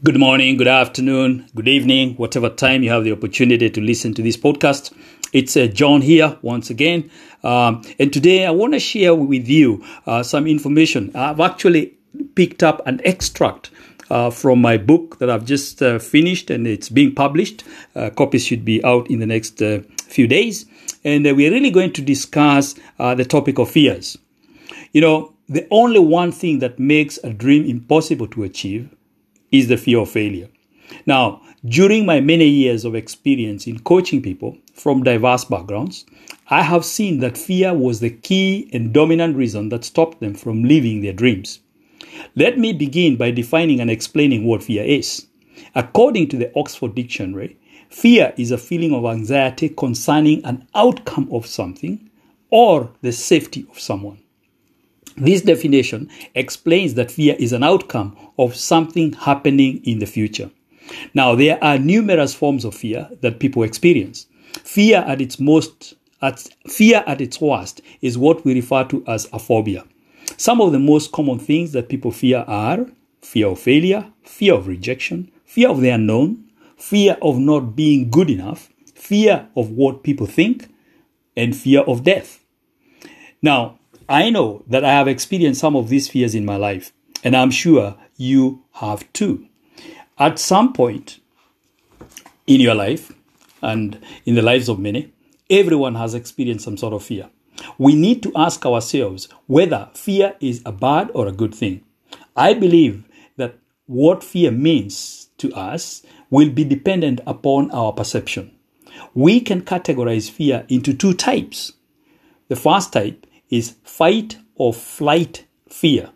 Good morning, good afternoon, good evening, whatever time you have the opportunity to listen to this podcast. It's uh, John here once again. Um, and today I want to share with you uh, some information. I've actually picked up an extract uh, from my book that I've just uh, finished and it's being published. Uh, copies should be out in the next uh, few days. And we're really going to discuss the topic of fears. You know, the only one thing that makes a dream impossible to achieve is the fear of failure. Now, during my many years of experience in coaching people from diverse backgrounds, I have seen that fear was the key and dominant reason that stopped them from living their dreams. Let me begin by defining and explaining what fear is. According to the Oxford Dictionary, fear is a feeling of anxiety concerning an outcome of something or the safety of someone. This definition explains that fear is an outcome of something happening in the future. Now, there are numerous forms of fear that people experience. Fear at its most at fear at its worst is what we refer to as a phobia. Some of the most common things that people fear are fear of failure, fear of rejection, fear of the unknown, fear of not being good enough, fear of what people think, and fear of death. Now, I know that I have experienced some of these fears in my life, and I'm sure you have too. At some point in your life, and in the lives of many, everyone has experienced some sort of fear. We need to ask ourselves whether fear is a bad or a good thing. I believe that what fear means to us will be dependent upon our perception. We can categorize fear into two types. The first type is fight or flight fear.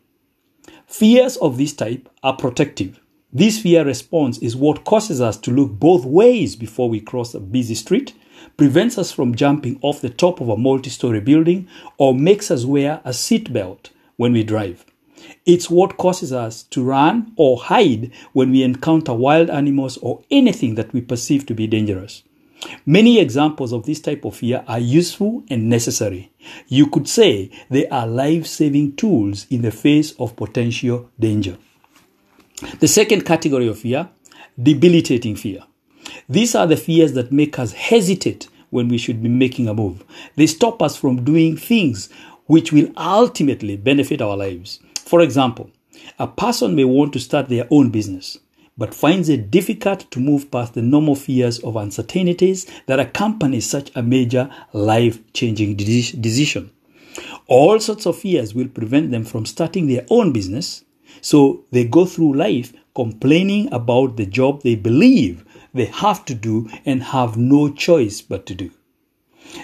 Fears of this type are protective. This fear response is what causes us to look both ways before we cross a busy street, prevents us from jumping off the top of a multi story building, or makes us wear a seatbelt when we drive. It's what causes us to run or hide when we encounter wild animals or anything that we perceive to be dangerous. Many examples of this type of fear are useful and necessary. You could say they are life saving tools in the face of potential danger. The second category of fear, debilitating fear. These are the fears that make us hesitate when we should be making a move. They stop us from doing things which will ultimately benefit our lives. For example, a person may want to start their own business but finds it difficult to move past the normal fears of uncertainties that accompany such a major life changing decision. All sorts of fears will prevent them from starting their own business, so they go through life complaining about the job they believe they have to do and have no choice but to do.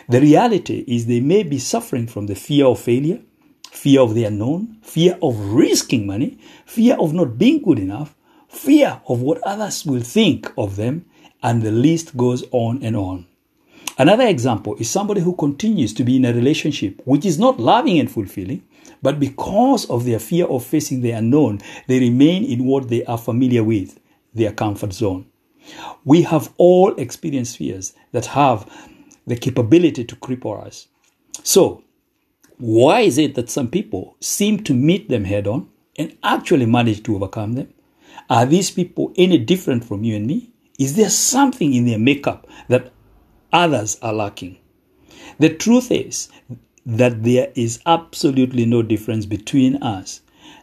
The reality is they may be suffering from the fear of failure, fear of the unknown, fear of risking money, fear of not being good enough, fear of what others will think of them, and the list goes on and on. Another example is somebody who continues to be in a relationship which is not loving and fulfilling, but because of their fear of facing the unknown, they remain in what they are familiar with, their comfort zone. We have all experienced fears that have the capability to creep cripple us. So, why is it that some people seem to meet them head on and actually manage to overcome them? Are these people any different from you and me? Is there something in their makeup that others are lacking? The truth is that there is absolutely no difference between us,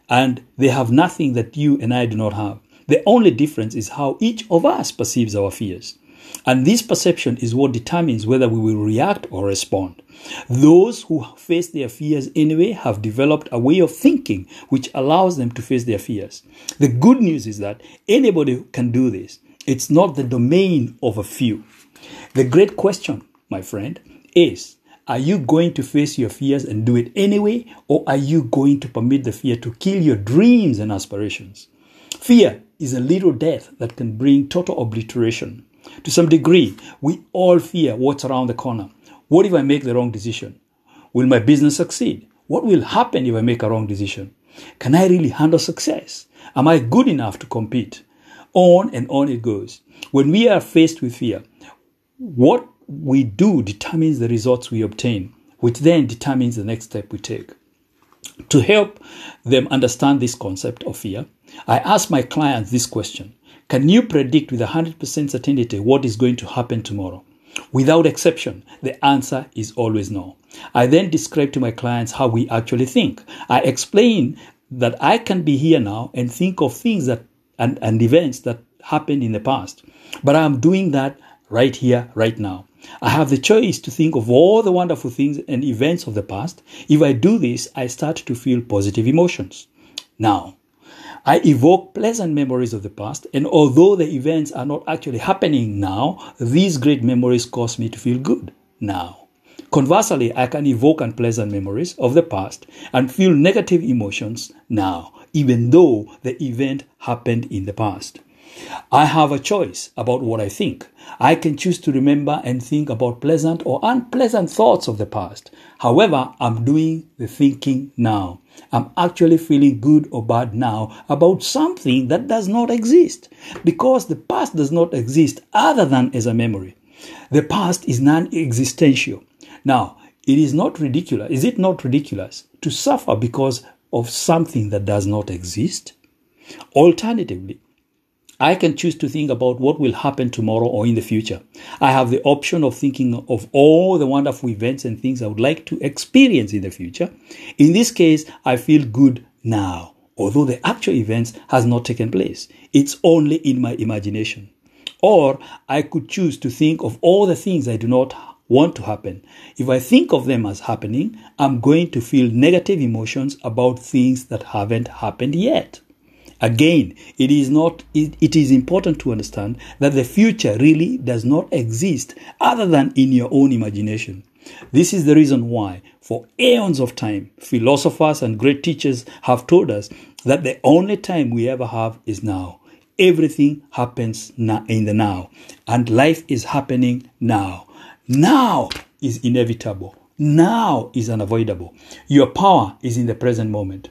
and they have nothing that you and I do not have. The only difference is how each of us perceives our fears. And this perception is what determines whether we will react or respond. Those who face their fears anyway have developed a way of thinking which allows them to face their fears. The good news is that anybody can do this. It's not the domain of a few. The great question, my friend, is are you going to face your fears and do it anyway, or are you going to permit the fear to kill your dreams and aspirations? Fear is a little death that can bring total obliteration. To some degree, we all fear what's around the corner. What if I make the wrong decision? Will my business succeed? What will happen if I make a wrong decision? Can I really handle success? Am I good enough to compete? On and on it goes. When we are faced with fear, what we do determines the results we obtain, which then determines the next step we take. To help them understand this concept of fear, I ask my clients this question Can you predict with 100% certainty what is going to happen tomorrow? Without exception, the answer is always no. I then describe to my clients how we actually think. I explain that I can be here now and think of things that and, and events that happened in the past, but I'm doing that right here, right now. I have the choice to think of all the wonderful things and events of the past. If I do this, I start to feel positive emotions. Now, I evoke pleasant memories of the past, and although the events are not actually happening now, these great memories cause me to feel good now. Conversely, I can evoke unpleasant memories of the past and feel negative emotions now, even though the event happened in the past. I have a choice about what I think. I can choose to remember and think about pleasant or unpleasant thoughts of the past. However, I'm doing the thinking now. I'm actually feeling good or bad now about something that does not exist because the past does not exist other than as a memory. The past is non existential. Now, it is not ridiculous. Is it not ridiculous to suffer because of something that does not exist? Alternatively, I can choose to think about what will happen tomorrow or in the future. I have the option of thinking of all the wonderful events and things I would like to experience in the future. In this case, I feel good now, although the actual events has not taken place. It's only in my imagination. Or I could choose to think of all the things I do not want to happen. If I think of them as happening, I'm going to feel negative emotions about things that haven't happened yet. Again, it is not it, it is important to understand that the future really does not exist other than in your own imagination. This is the reason why, for aeons of time, philosophers and great teachers have told us that the only time we ever have is now. Everything happens now in the now, and life is happening now. Now is inevitable. Now is unavoidable. Your power is in the present moment.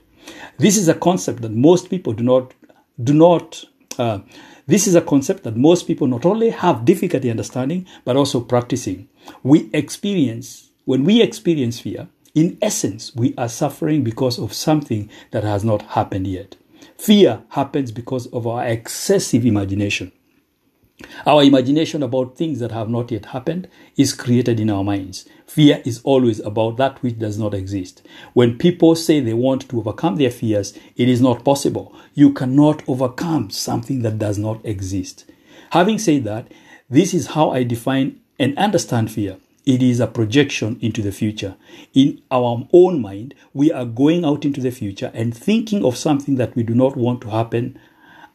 This is a concept that most people do not do not. Uh, this is a concept that most people not only have difficulty understanding but also practicing. We experience when we experience fear. In essence, we are suffering because of something that has not happened yet. Fear happens because of our excessive imagination. Our imagination about things that have not yet happened is created in our minds. Fear is always about that which does not exist. When people say they want to overcome their fears, it is not possible. You cannot overcome something that does not exist. Having said that, this is how I define and understand fear. It is a projection into the future. In our own mind, we are going out into the future and thinking of something that we do not want to happen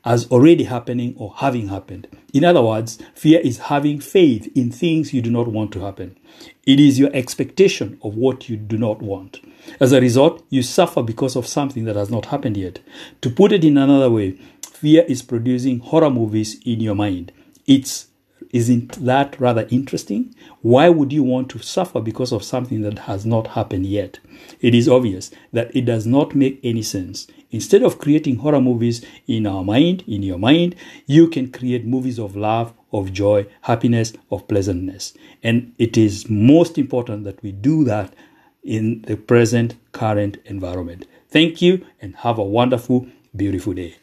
as already happening or having happened. In other words, fear is having faith in things you do not want to happen. It is your expectation of what you do not want. As a result, you suffer because of something that has not happened yet. To put it in another way, fear is producing horror movies in your mind. It's isn't that rather interesting? Why would you want to suffer because of something that has not happened yet? It is obvious that it does not make any sense. Instead of creating horror movies in our mind, in your mind, you can create movies of love, of joy, happiness, of pleasantness. And it is most important that we do that in the present current environment. Thank you and have a wonderful, beautiful day.